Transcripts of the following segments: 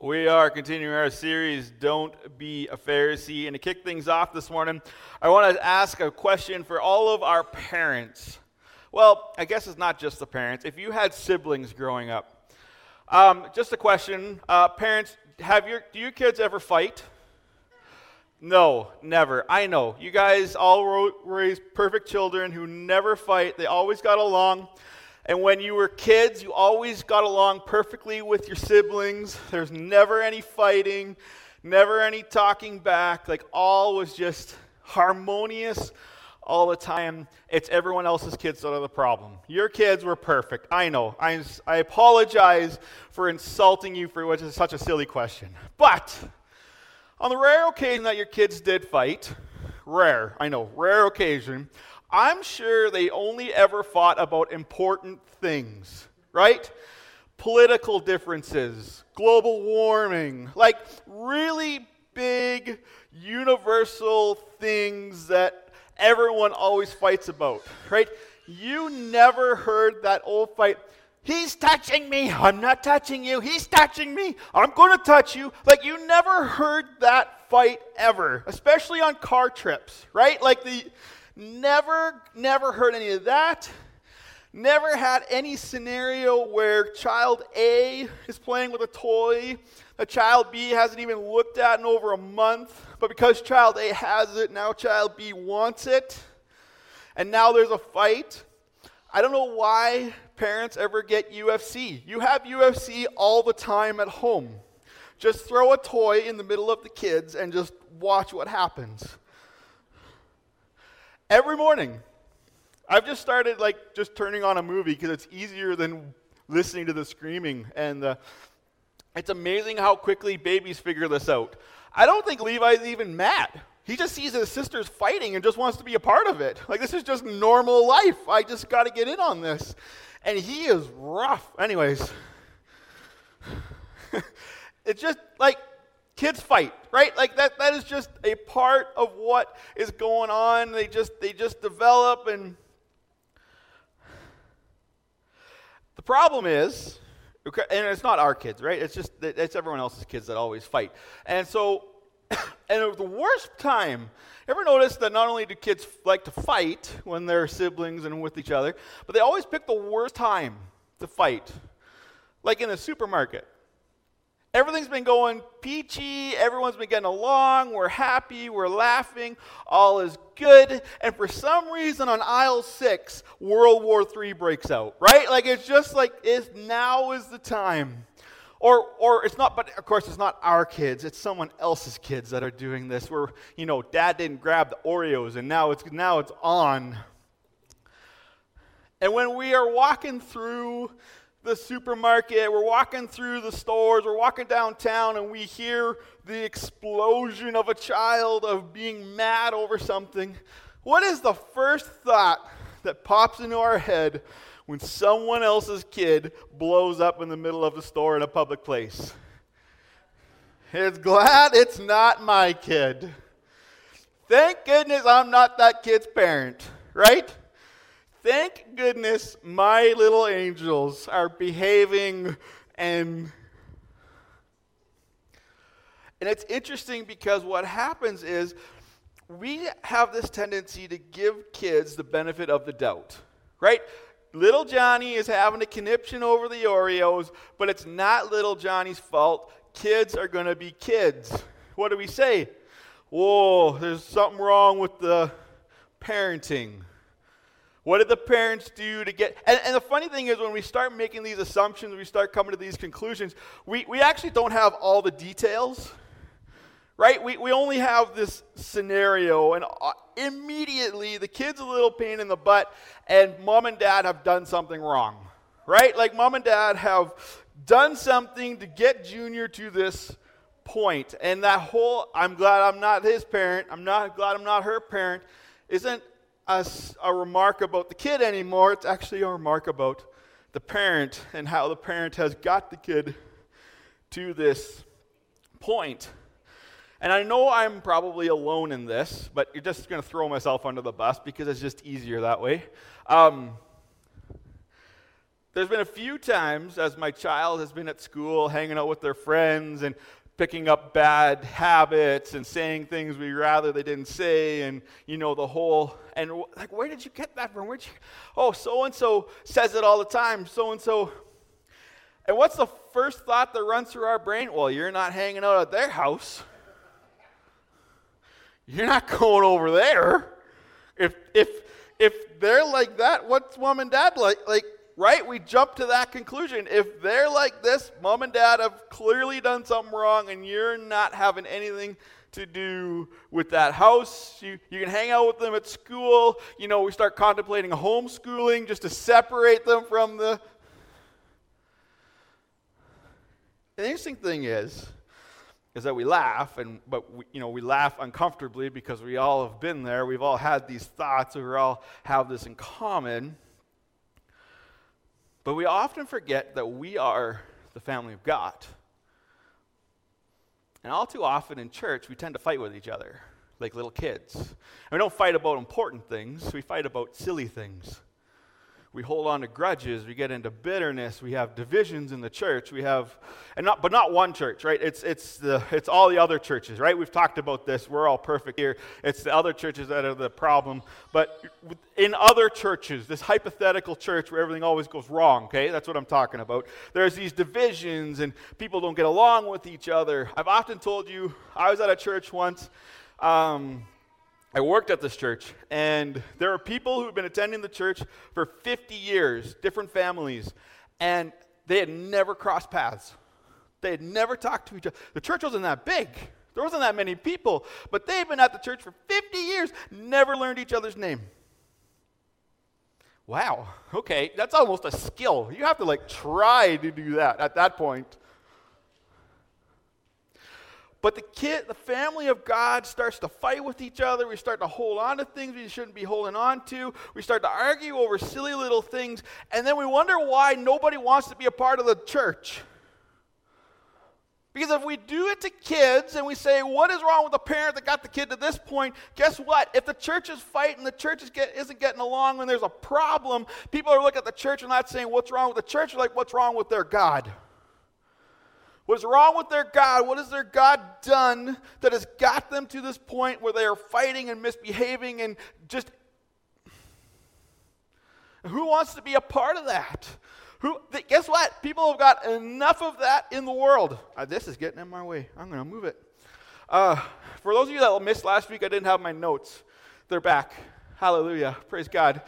We are continuing our series, Don't Be a Pharisee. And to kick things off this morning, I want to ask a question for all of our parents. Well, I guess it's not just the parents. If you had siblings growing up, um, just a question. Uh, parents, have your, do your kids ever fight? No, never. I know. You guys all raised perfect children who never fight. They always got along. And when you were kids, you always got along perfectly with your siblings. There's never any fighting, never any talking back. Like, all was just harmonious all the time. It's everyone else's kids that are the problem. Your kids were perfect. I know. I, I apologize for insulting you for which is such a silly question. But on the rare occasion that your kids did fight, rare, I know, rare occasion, I'm sure they only ever fought about important things, right? Political differences, global warming, like really big, universal things that everyone always fights about, right? You never heard that old fight. He's touching me. I'm not touching you. He's touching me. I'm going to touch you. Like, you never heard that fight ever, especially on car trips, right? Like, the Never, never heard any of that. Never had any scenario where child A is playing with a toy that child B hasn't even looked at in over a month, but because child A has it, now child B wants it, and now there's a fight. I don't know why parents ever get UFC. You have UFC all the time at home. Just throw a toy in the middle of the kids and just watch what happens every morning. I've just started like just turning on a movie because it's easier than listening to the screaming. And uh, it's amazing how quickly babies figure this out. I don't think Levi's even mad. He just sees his sisters fighting and just wants to be a part of it. Like, this is just normal life. I just got to get in on this. And he is rough. Anyways, it's just like kids fight right? Like that that is just a part of what is going on. They just they just develop and the problem is and it's not our kids right? It's just it's everyone else's kids that always fight. And so and the worst time ever notice that not only do kids like to fight when they're siblings and with each other but they always pick the worst time to fight. Like in a supermarket Everything's been going peachy. Everyone's been getting along. We're happy. We're laughing. All is good. And for some reason, on aisle six, World War III breaks out, right? Like it's just like it's, now is the time. Or, or it's not, but of course, it's not our kids. It's someone else's kids that are doing this. Where you know, Dad didn't grab the Oreos, and now it's now it's on. And when we are walking through the supermarket, we're walking through the stores, we're walking downtown, and we hear the explosion of a child of being mad over something. What is the first thought that pops into our head when someone else's kid blows up in the middle of the store in a public place? It's glad it's not my kid. Thank goodness I'm not that kid's parent, right? Thank goodness my little angels are behaving and and it's interesting because what happens is we have this tendency to give kids the benefit of the doubt, right? Little Johnny is having a conniption over the Oreos, but it's not little Johnny's fault. Kids are going to be kids. What do we say? Whoa, there's something wrong with the parenting. What did the parents do to get. And, and, the funny thing is, when we start making these assumptions, we start coming to these conclusions, we, we actually don't have all the details, right? We, we only have this scenario, and uh, immediately the kid's a little pain in the butt, and mom and dad have done something wrong, right? Like mom and dad have done something to get Junior to this point. And that whole, I'm glad I'm not his parent, I'm not glad I'm not her parent, isn't a, a remark about the kid anymore. It's actually a remark about the parent and how the parent has got the kid to this point. And I know I'm probably alone in this, but you're just going to throw myself under the bus because it's just easier that way. Um, there's been a few times as my child has been at school hanging out with their friends and picking up bad habits and saying things we rather they didn't say and you know the whole and like where did you get that from? Where'd you oh so and so says it all the time. So and so and what's the first thought that runs through our brain? Well you're not hanging out at their house. You're not going over there. If if if they're like that what's mom and dad like like right? We jump to that conclusion. If they're like this, mom and dad have clearly done something wrong, and you're not having anything to do with that house. You, you can hang out with them at school. You know, we start contemplating homeschooling just to separate them from the. The interesting thing is, is that we laugh, and but we, you know we laugh uncomfortably because we all have been there. We've all had these thoughts. We all have this in common. But we often forget that we are the family of God. And all too often in church, we tend to fight with each other like little kids. And we don't fight about important things, we fight about silly things we hold on to grudges we get into bitterness we have divisions in the church we have and not but not one church right? It's it's the it's all the other churches right? We've talked about this. We're all perfect here. It's the other churches that are the problem. But in other churches this hypothetical church where everything always goes wrong okay? That's what i'm talking about. There's these divisions and people don't get along with each other. I've often told you i was at a church once um, I worked at this church, and there are people who've been attending the church for 50 years, different families, and they had never crossed paths. They had never talked to each other. The church wasn't that big, there wasn't that many people, but they've been at the church for 50 years, never learned each other's name. Wow, okay, that's almost a skill. You have to like try to do that at that point. But the kid, the family of God starts to fight with each other. We start to hold on to things we shouldn't be holding on to. We start to argue over silly little things. And then we wonder why nobody wants to be a part of the church. Because if we do it to kids and we say, what is wrong with the parent that got the kid to this point? Guess what? If the church is fighting, the church is get, isn't getting along, when there's a problem, people are looking at the church and not saying, what's wrong with the church? They're like, what's wrong with their God? What's wrong with their God? What has their God done that has got them to this point where they are fighting and misbehaving and just. Who wants to be a part of that? Who, guess what? People have got enough of that in the world. Uh, this is getting in my way. I'm going to move it. Uh, for those of you that missed last week, I didn't have my notes. They're back. Hallelujah. Praise God.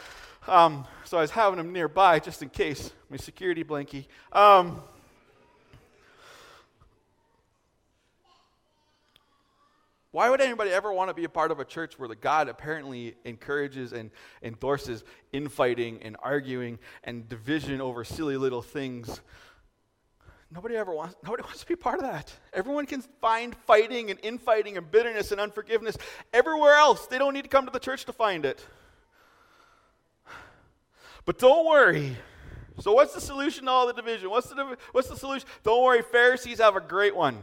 Um, so I was having them nearby just in case. My security blankie. Um, Why would anybody ever want to be a part of a church where the God apparently encourages and endorses infighting and arguing and division over silly little things? Nobody ever wants nobody wants to be part of that. Everyone can find fighting and infighting and bitterness and unforgiveness everywhere else. They don't need to come to the church to find it. But don't worry. So what's the solution to all the division? What's the what's the solution? Don't worry, Pharisees have a great one.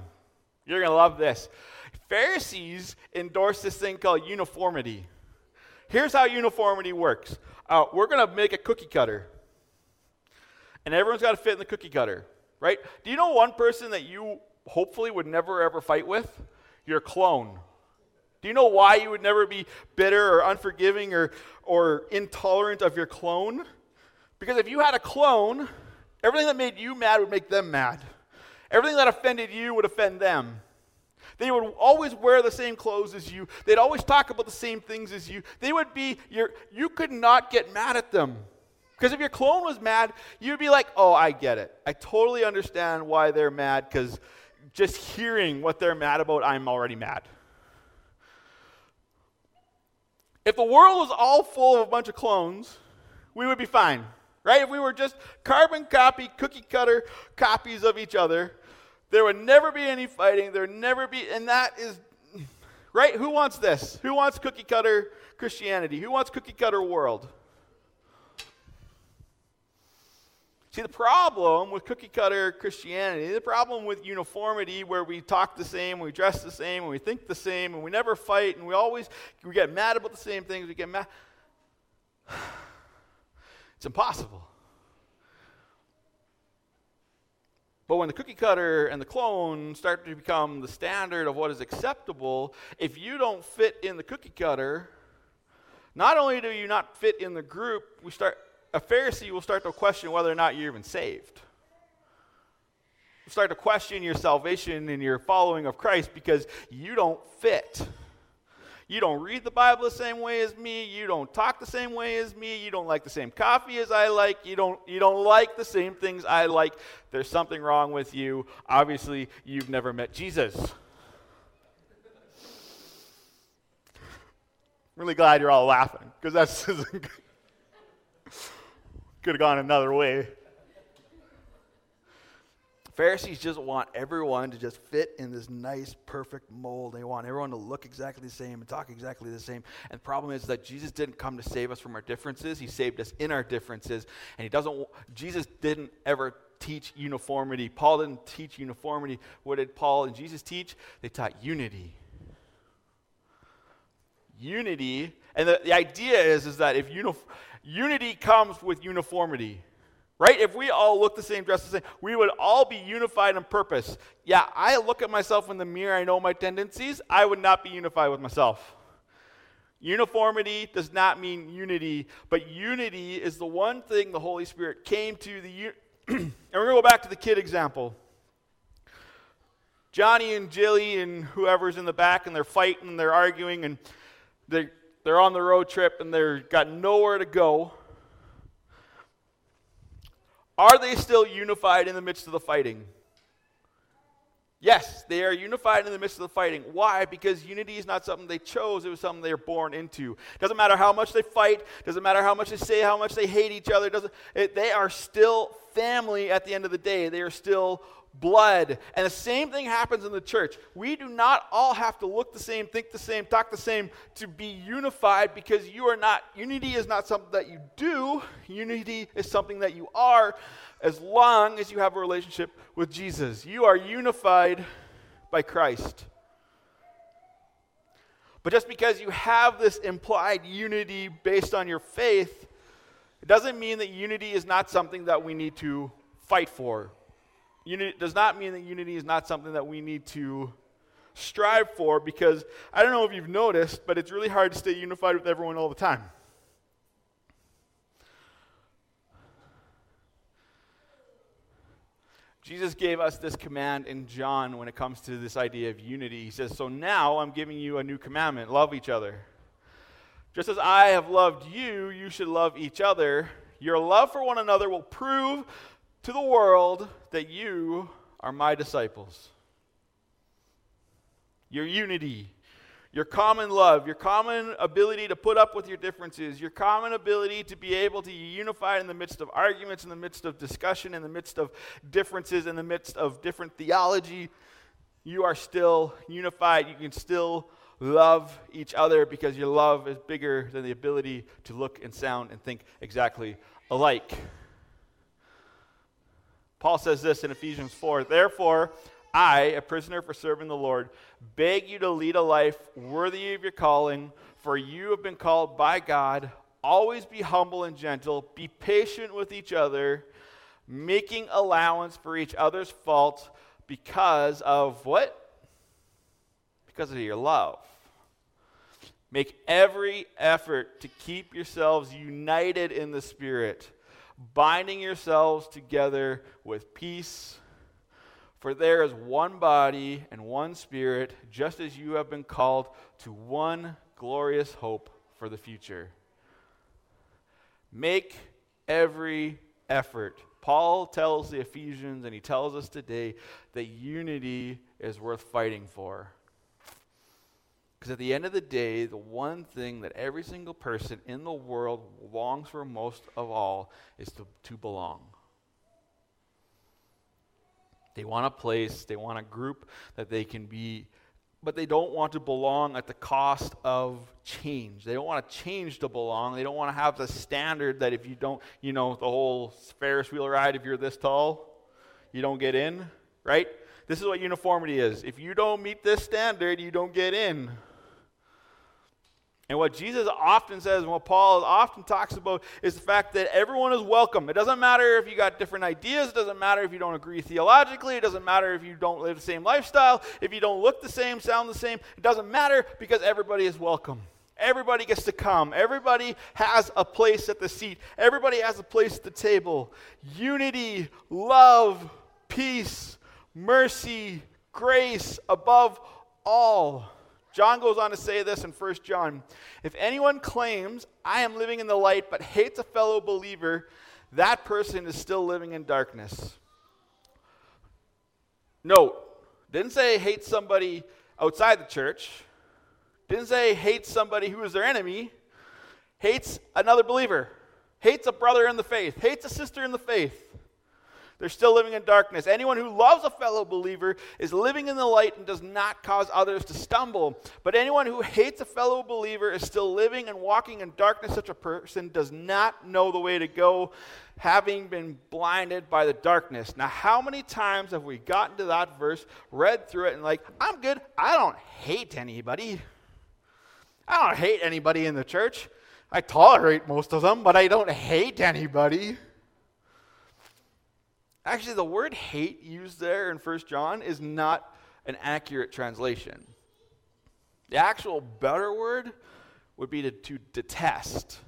You're going to love this. Pharisees endorse this thing called uniformity. Here's how uniformity works uh, we're going to make a cookie cutter, and everyone's got to fit in the cookie cutter, right? Do you know one person that you hopefully would never ever fight with? Your clone. Do you know why you would never be bitter or unforgiving or, or intolerant of your clone? Because if you had a clone, everything that made you mad would make them mad. Everything that offended you would offend them. They would always wear the same clothes as you. They'd always talk about the same things as you. They would be your you could not get mad at them. Because if your clone was mad, you'd be like, "Oh, I get it. I totally understand why they're mad cuz just hearing what they're mad about, I'm already mad." If the world was all full of a bunch of clones, we would be fine. Right? If we were just carbon copy, cookie cutter copies of each other, there would never be any fighting. There would never be, and that is, right? Who wants this? Who wants cookie cutter Christianity? Who wants cookie cutter world? See, the problem with cookie cutter Christianity, the problem with uniformity, where we talk the same, we dress the same, and we think the same, and we never fight, and we always we get mad about the same things, we get mad. It's impossible. But when the cookie cutter and the clone start to become the standard of what is acceptable, if you don't fit in the cookie cutter, not only do you not fit in the group, we start a Pharisee will start to question whether or not you're even saved. You'll start to question your salvation and your following of Christ because you don't fit. You don't read the Bible the same way as me. You don't talk the same way as me. You don't like the same coffee as I like. You don't, you don't like the same things I like. There's something wrong with you. Obviously, you've never met Jesus. I'm really glad you're all laughing because that's could have gone another way. Pharisees just want everyone to just fit in this nice, perfect mold. They want everyone to look exactly the same and talk exactly the same. And the problem is that Jesus didn't come to save us from our differences. He saved us in our differences. And he doesn't Jesus didn't ever teach uniformity. Paul didn't teach uniformity. What did Paul and Jesus teach? They taught unity. Unity, and the, the idea is, is that if uni- unity comes with uniformity, Right? If we all look the same, dress the same, we would all be unified in purpose. Yeah, I look at myself in the mirror, I know my tendencies. I would not be unified with myself. Uniformity does not mean unity, but unity is the one thing the Holy Spirit came to the and we're going to go back to the kid example. Johnny and Jilly and whoever's in the back and they're fighting, and they're arguing and they're, they're on the road trip and they're got nowhere to go. Are they still unified in the midst of the fighting? Yes, they are unified in the midst of the fighting. Why? Because unity is not something they chose, it was something they were born into. Doesn't matter how much they fight, doesn't matter how much they say, how much they hate each other, doesn't it, they are still family at the end of the day. They are still blood. And the same thing happens in the church. We do not all have to look the same, think the same, talk the same to be unified because you are not, unity is not something that you do, unity is something that you are as long as you have a relationship with Jesus. You are unified by Christ. But just because you have this implied unity based on your faith, it doesn't mean that unity is not something that we need to fight for Unity does not mean that unity is not something that we need to strive for because I don't know if you've noticed, but it's really hard to stay unified with everyone all the time. Jesus gave us this command in John when it comes to this idea of unity. He says, So now I'm giving you a new commandment love each other. Just as I have loved you, you should love each other. Your love for one another will prove to the world that you are my disciples. Your unity, your common love, your common ability to put up with your differences, your common ability to be able to unify in the midst of arguments, in the midst of discussion, in the midst of differences, in the midst of different theology, you are still unified. You can still love each other because your love is bigger than the ability to look and sound and think exactly alike. Paul says this in Ephesians 4 Therefore, I, a prisoner for serving the Lord, beg you to lead a life worthy of your calling, for you have been called by God. Always be humble and gentle, be patient with each other, making allowance for each other's faults because of what? Because of your love. Make every effort to keep yourselves united in the Spirit binding yourselves together with peace. For there is one body and one spirit, just as you have been called to one glorious hope for the future. Make every effort. Paul tells the Ephesians, and he tells us today, that unity is worth fighting for. Because at the end of the day, the one thing that every single person in the world longs for most of all is to, to belong. They want a place, they want a group that they can be, but they don't want to belong at the cost of change. They don't want to change to belong. They don't want to have the standard that if you don't, you know, the whole Ferris wheel ride, if you're this tall, you don't get in, right? This is what uniformity is. If you don't meet this standard, you don't get in. And what Jesus often says and what Paul often talks about is the fact that everyone is welcome. It doesn't matter if you got different ideas, it doesn't matter if you don't agree theologically, it doesn't matter if you don't live the same lifestyle, if you don't look the same, sound the same. It doesn't matter because everybody is welcome. Everybody gets to come. Everybody has a place at the seat. Everybody has a place at the table. Unity, love, peace, mercy, grace above all. John goes on to say this in 1 John If anyone claims, I am living in the light, but hates a fellow believer, that person is still living in darkness. Note, didn't say hate somebody outside the church, didn't say hates somebody who is their enemy, hates another believer, hates a brother in the faith, hates a sister in the faith. They're still living in darkness. Anyone who loves a fellow believer is living in the light and does not cause others to stumble. But anyone who hates a fellow believer is still living and walking in darkness. Such a person does not know the way to go, having been blinded by the darkness. Now, how many times have we gotten to that verse, read through it, and like, I'm good. I don't hate anybody. I don't hate anybody in the church. I tolerate most of them, but I don't hate anybody. Actually, the word hate used there in 1 John is not an accurate translation. The actual better word would be to, to detest,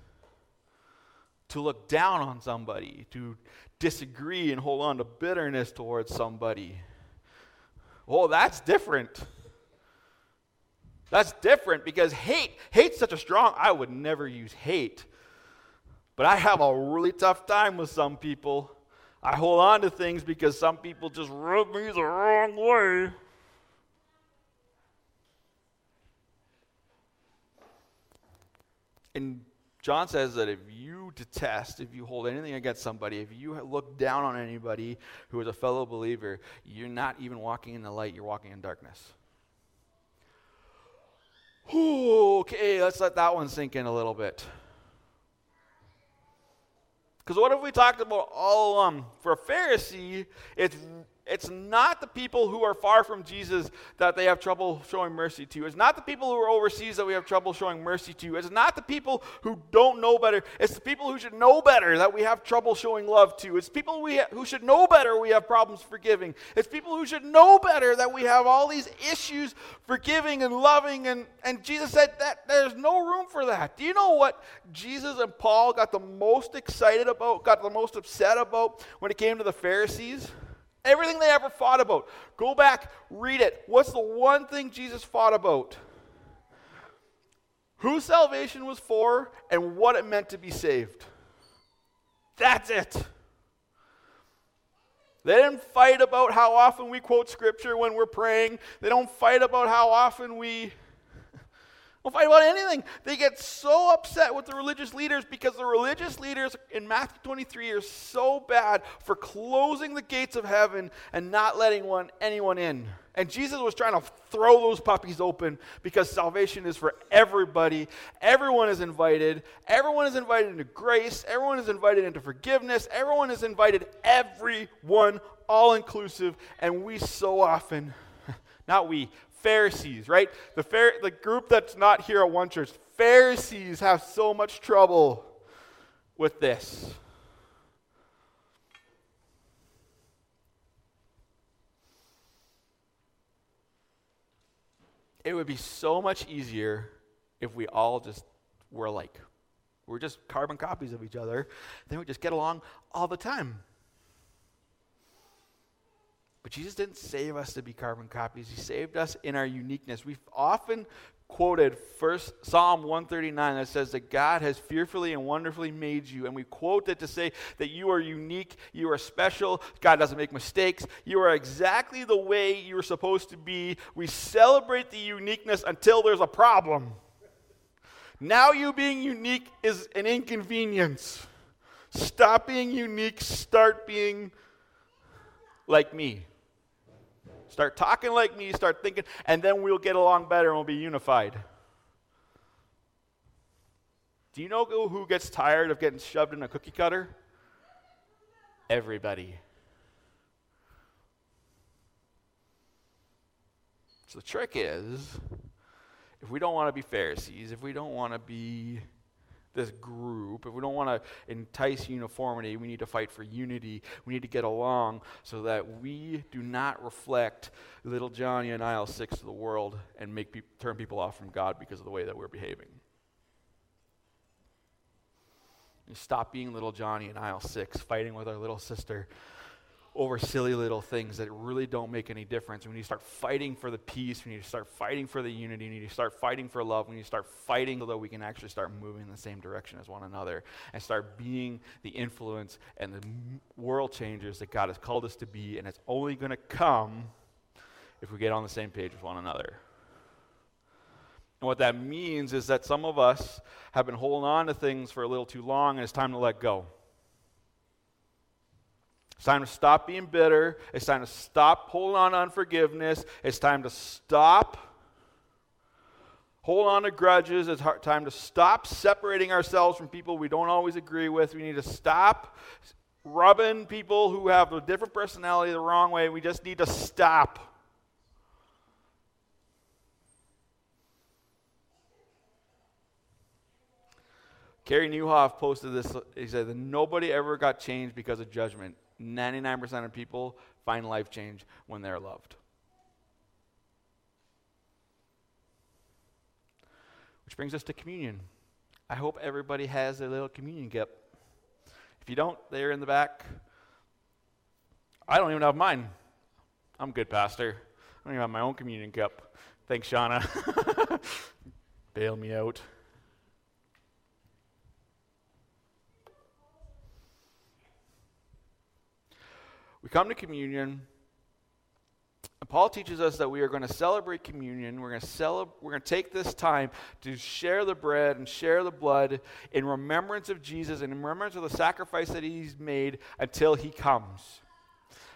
to look down on somebody, to disagree and hold on to bitterness towards somebody. Oh, that's different. That's different because hate, hate's such a strong, I would never use hate. But I have a really tough time with some people I hold on to things because some people just rub me the wrong way. And John says that if you detest, if you hold anything against somebody, if you look down on anybody who is a fellow believer, you're not even walking in the light, you're walking in darkness. Ooh, okay, let's let that one sink in a little bit. Because what have we talked about all along? For a Pharisee, it's it's not the people who are far from Jesus that they have trouble showing mercy to. It's not the people who are overseas that we have trouble showing mercy to. It's not the people who don't know better. It's the people who should know better that we have trouble showing love to. It's people we ha- who should know better we have problems forgiving. It's people who should know better that we have all these issues forgiving and loving. And, and Jesus said that there's no room for that. Do you know what Jesus and Paul got the most excited about, got the most upset about when it came to the Pharisees? Everything they ever fought about. Go back, read it. What's the one thing Jesus fought about? Who salvation was for and what it meant to be saved. That's it. They didn't fight about how often we quote scripture when we're praying. They don't fight about how often we don't fight about anything. They get so upset with the religious leaders because the religious leaders in Matthew 23 are so bad for closing the gates of heaven and not letting one, anyone in. And Jesus was trying to throw those puppies open because salvation is for everybody. Everyone is invited. Everyone is invited into grace. Everyone is invited into forgiveness. Everyone is invited, everyone, all inclusive. And we so often, not we, Pharisees, right? The, Phar- the group that's not here at One Church, Pharisees have so much trouble with this. It would be so much easier if we all just were alike. We're just carbon copies of each other. Then we just get along all the time. But Jesus didn't save us to be carbon copies. He saved us in our uniqueness. We've often quoted first Psalm 139 that says that God has fearfully and wonderfully made you. And we quote that to say that you are unique, you are special, God doesn't make mistakes, you are exactly the way you're supposed to be. We celebrate the uniqueness until there's a problem. Now you being unique is an inconvenience. Stop being unique, start being like me. Start talking like me, start thinking, and then we'll get along better and we'll be unified. Do you know who gets tired of getting shoved in a cookie cutter? Everybody. So the trick is if we don't want to be Pharisees, if we don't want to be this group, if we don't want to entice uniformity, we need to fight for unity. We need to get along so that we do not reflect little Johnny and aisle six to the world and make pe- turn people off from God because of the way that we're behaving. stop being little Johnny in aisle six, fighting with our little sister over silly little things that really don't make any difference. We need to start fighting for the peace. We need to start fighting for the unity. We need to start fighting for love. We need to start fighting so that we can actually start moving in the same direction as one another and start being the influence and the world changers that God has called us to be. And it's only going to come if we get on the same page with one another. And what that means is that some of us have been holding on to things for a little too long, and it's time to let go. It's time to stop being bitter. It's time to stop holding on to unforgiveness. It's time to stop holding on to grudges. It's time to stop separating ourselves from people we don't always agree with. We need to stop rubbing people who have a different personality the wrong way. We just need to stop. Carey Nieuwhof posted this. He said that nobody ever got changed because of judgment. 99% of people find life change when they're loved. Which brings us to communion. I hope everybody has their little communion cup. If you don't, they're in the back. I don't even have mine. I'm good, Pastor. I don't even have my own communion cup. Thanks, Shauna. Bail me out. We come to communion. And Paul teaches us that we are going to celebrate communion. We're going to celebrate, we're going to take this time to share the bread and share the blood in remembrance of Jesus and in remembrance of the sacrifice that he's made until he comes.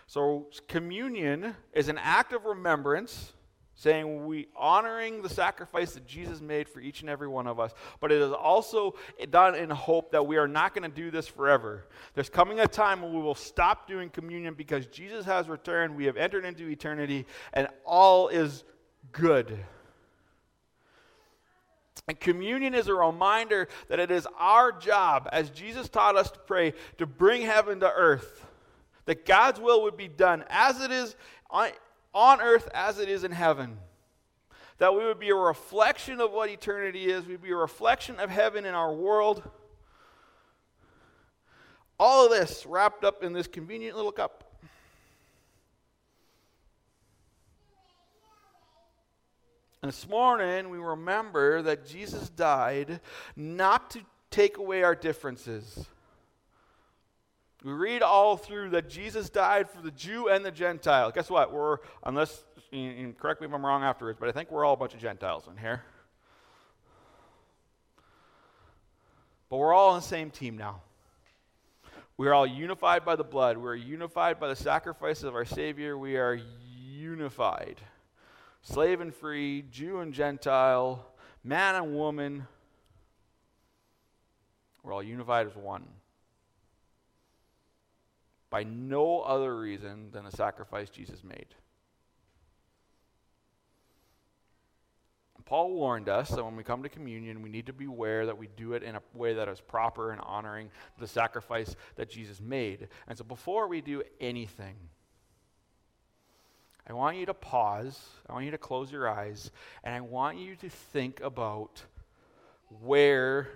So communion is an act of remembrance saying we honoring the sacrifice that Jesus made for each and every one of us, but it is also done in hope that we are not going to do this forever. There's coming a time when we will stop doing communion because Jesus has returned, we have entered into eternity, and all is good. And communion is a reminder that it is our job, as Jesus taught us to pray, to bring heaven to earth. That God's will would be done as it is on earth as it is in heaven. That we would be a reflection of what eternity is, we'd be a reflection of heaven in our world. All of this wrapped up in this convenient little cup. And this morning, we remember that Jesus died not to take away our differences, we read all through that Jesus died for the Jew and the Gentile. Guess what? We're, unless, correct me if I'm wrong afterwards, but I think we're all a bunch of Gentiles in here. But we're all on the same team now. We're all unified by the blood. We're unified by the sacrifice of our Savior. We are unified. Slave and free, Jew and Gentile, man and woman. We're all unified as one by no other reason than the sacrifice Jesus made. Paul warned us that when we come to communion, we need to be aware that we do it in a way that is proper and honoring the sacrifice that Jesus made. And so before we do anything, I want you to pause, I want you to close your eyes, and I want you to think about where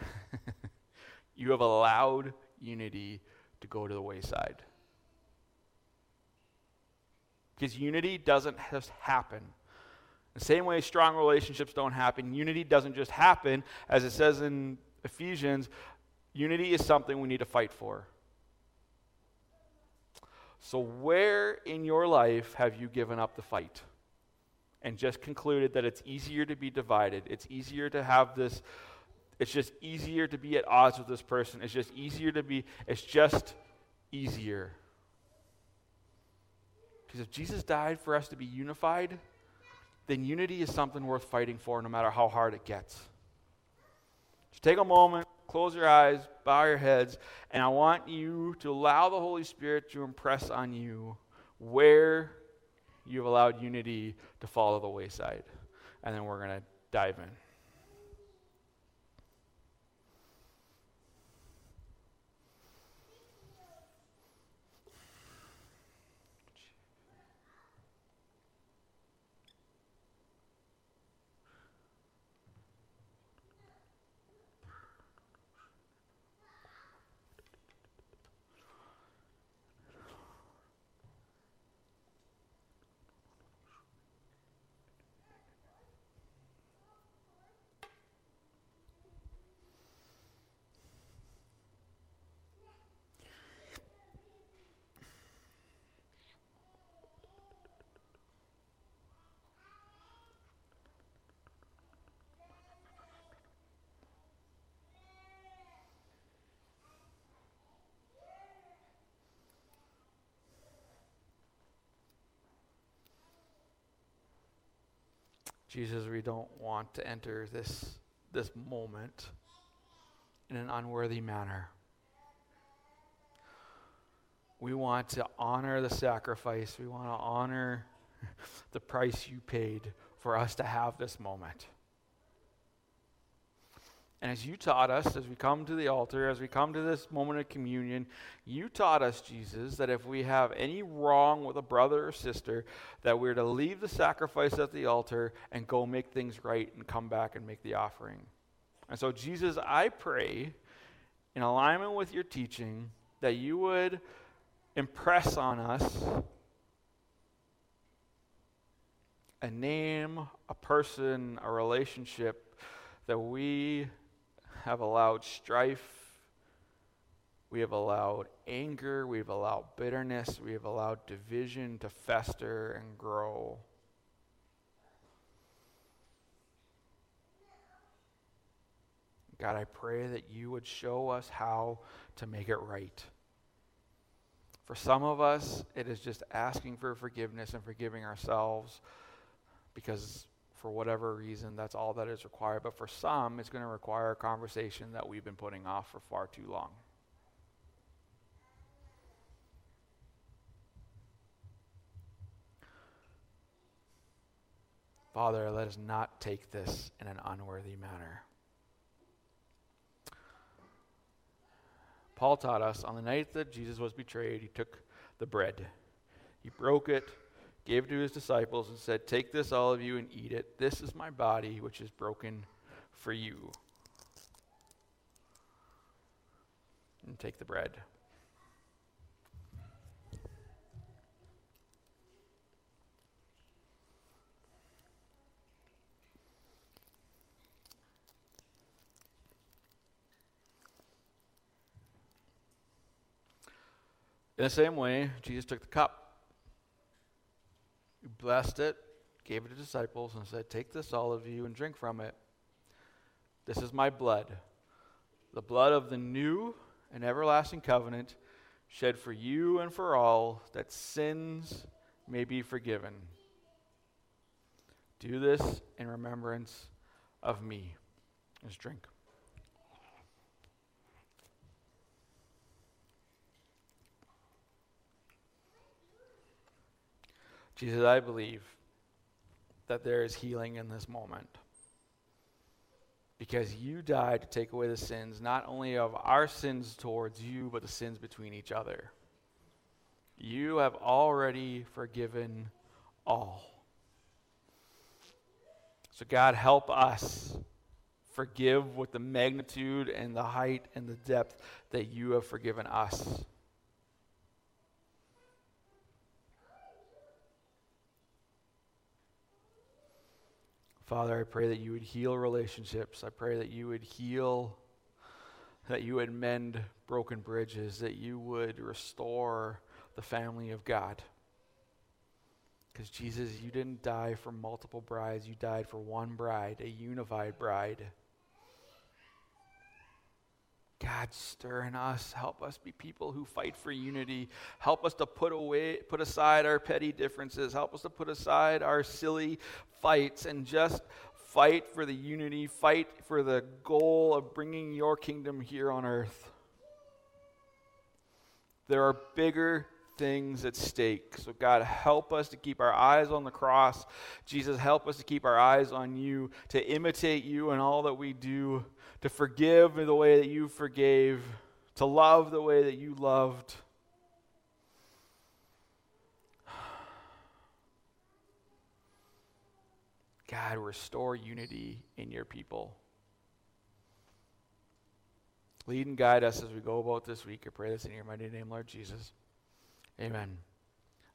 you have allowed unity to go to the wayside. Because unity doesn't just happen. The same way strong relationships don't happen, unity doesn't just happen. As it says in Ephesians, unity is something we need to fight for. So, where in your life have you given up the fight? And just concluded that it's easier to be divided. It's easier to have this it's just easier to be at odds with this person. It's just easier to be, it's just easier. Because if Jesus died for us to be unified, then unity is something worth fighting for no matter how hard it gets. Just take a moment, close your eyes, bow your heads, and I want you to allow the Holy Spirit to impress on you where you've allowed unity to fall to the wayside. And then we're going to dive in. Jesus, we don't want to enter this, this moment in an unworthy manner. We want to honor the sacrifice. We want to honor the price you paid for us to have this moment. And as you taught us, as we come to the altar, as we come to this moment of communion, you taught us, Jesus, that if we have any wrong with a brother or sister, that we're to leave the sacrifice at the altar and go make things right and come back and make the offering. And so, Jesus, I pray, in alignment with your teaching, that you would impress on us a name, a person, a relationship that we have allowed strife, we have allowed anger, we have allowed bitterness, we have allowed division to fester and grow. God, I pray that you would show us how to make it right. For some of us, it is just asking for forgiveness and forgiving ourselves because for whatever reason, that's all that is required. But for some, it's going to require a conversation that we've been putting off for far too long. Father, let us not take this in an unworthy manner. Paul taught us on the night that Jesus was betrayed, he took the bread, he broke it gave it to his disciples, and said, Take this, all of you, and eat it. This is my body, which is broken for you. And take the bread. In the same way, Jesus took the cup. Blessed it, gave it to disciples, and said, Take this, all of you, and drink from it. This is my blood, the blood of the new and everlasting covenant, shed for you and for all, that sins may be forgiven. Do this in remembrance of me. Let's drink. Jesus, I believe that there is healing in this moment. Because you died to take away the sins, not only of our sins towards you, but the sins between each other. You have already forgiven all. So, God, help us forgive with the magnitude and the height and the depth that you have forgiven us. Father, I pray that you would heal relationships. I pray that you would heal, that you would mend broken bridges, that you would restore the family of God. Because, Jesus, you didn't die for multiple brides, you died for one bride, a unified bride. God, stir in us. Help us be people who fight for unity. Help us to put away, put aside our petty differences. Help us to put aside our silly fights and just fight for the unity, fight for the goal of bringing your kingdom here on earth. There are bigger things at stake. So, God, help us to keep our eyes on the cross. Jesus, help us to keep our eyes on you, to imitate you in all that we do, to forgive the way that you forgave, to love the way that you loved. God, restore unity in your people. Lead and guide us as we go about this week. I pray this in your mighty name, Lord Jesus. Amen.